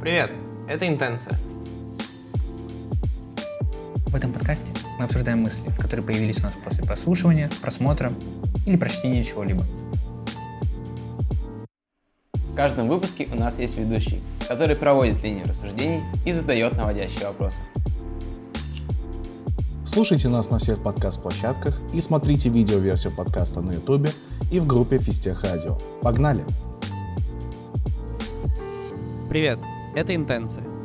Привет, это Интенция. В этом подкасте мы обсуждаем мысли, которые появились у нас после прослушивания, просмотра или прочтения чего-либо. В каждом выпуске у нас есть ведущий, который проводит линию рассуждений и задает наводящие вопросы. Слушайте нас на всех подкаст-площадках и смотрите видеоверсию подкаста на ютубе и в группе Фистех Радио. Погнали! Привет, это интенция.